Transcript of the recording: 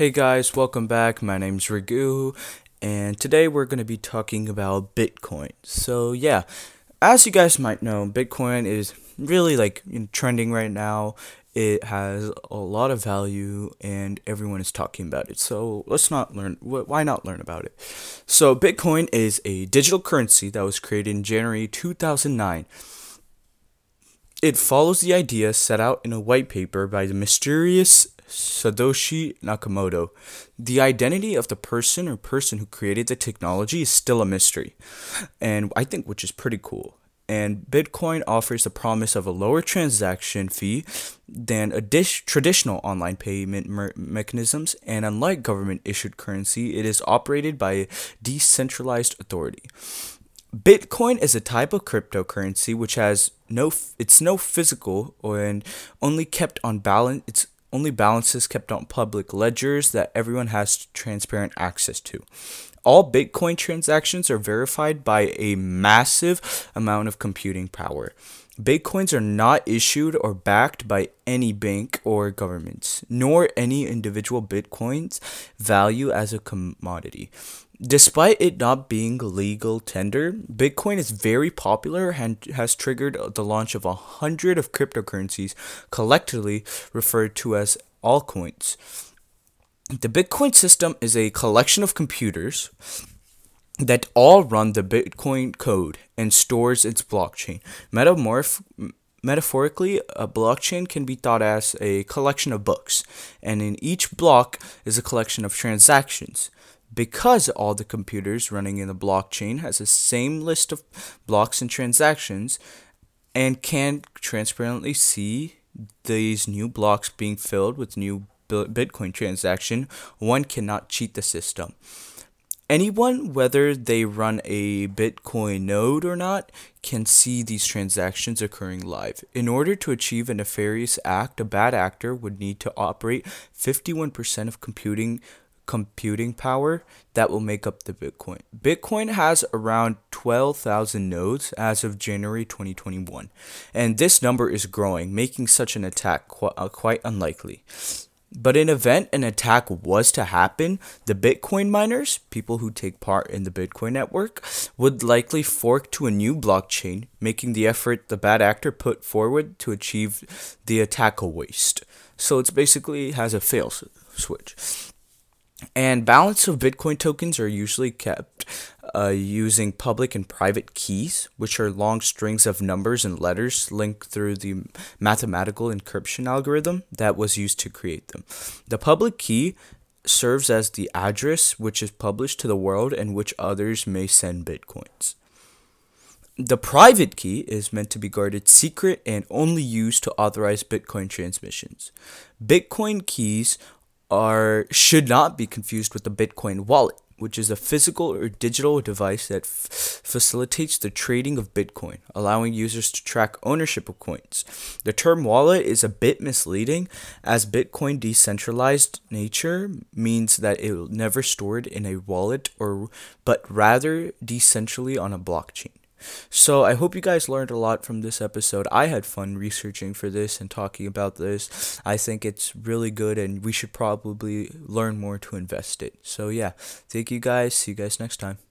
Hey guys, welcome back. My name's Ragu, and today we're going to be talking about Bitcoin. So, yeah, as you guys might know, Bitcoin is really like trending right now. It has a lot of value, and everyone is talking about it. So, let's not learn. Why not learn about it? So, Bitcoin is a digital currency that was created in January 2009. It follows the idea set out in a white paper by the mysterious Satoshi Nakamoto. The identity of the person or person who created the technology is still a mystery, and I think which is pretty cool. And Bitcoin offers the promise of a lower transaction fee than a dish, traditional online payment me- mechanisms, and unlike government issued currency, it is operated by a decentralized authority. Bitcoin is a type of cryptocurrency which has no it's no physical or and only kept on balance it's only balances kept on public ledgers that everyone has transparent access to. All Bitcoin transactions are verified by a massive amount of computing power. Bitcoins are not issued or backed by any bank or governments, nor any individual Bitcoin's value as a commodity. Despite it not being legal tender, Bitcoin is very popular and has triggered the launch of a hundred of cryptocurrencies, collectively referred to as altcoins. The Bitcoin system is a collection of computers that all run the Bitcoin code and stores its blockchain. Metamorph- metaphorically, a blockchain can be thought as a collection of books, and in each block is a collection of transactions because all the computers running in the blockchain has the same list of blocks and transactions and can transparently see these new blocks being filled with new bitcoin transaction one cannot cheat the system. Anyone whether they run a bitcoin node or not can see these transactions occurring live. In order to achieve a nefarious act a bad actor would need to operate 51% of computing computing power that will make up the Bitcoin. Bitcoin has around 12,000 nodes as of January 2021, and this number is growing, making such an attack qu- uh, quite unlikely. But in event an attack was to happen, the Bitcoin miners, people who take part in the Bitcoin network, would likely fork to a new blockchain, making the effort the bad actor put forward to achieve the attack a waste. So it's basically has a fail switch. And balance of Bitcoin tokens are usually kept uh, using public and private keys, which are long strings of numbers and letters linked through the mathematical encryption algorithm that was used to create them. The public key serves as the address which is published to the world and which others may send bitcoins. The private key is meant to be guarded secret and only used to authorize Bitcoin transmissions. Bitcoin keys are should not be confused with the Bitcoin wallet, which is a physical or digital device that f- facilitates the trading of Bitcoin, allowing users to track ownership of coins. The term wallet is a bit misleading, as Bitcoin decentralized nature means that it will never stored in a wallet or but rather decentrally on a blockchain. So I hope you guys learned a lot from this episode. I had fun researching for this and talking about this. I think it's really good and we should probably learn more to invest it. So yeah, thank you guys. See you guys next time.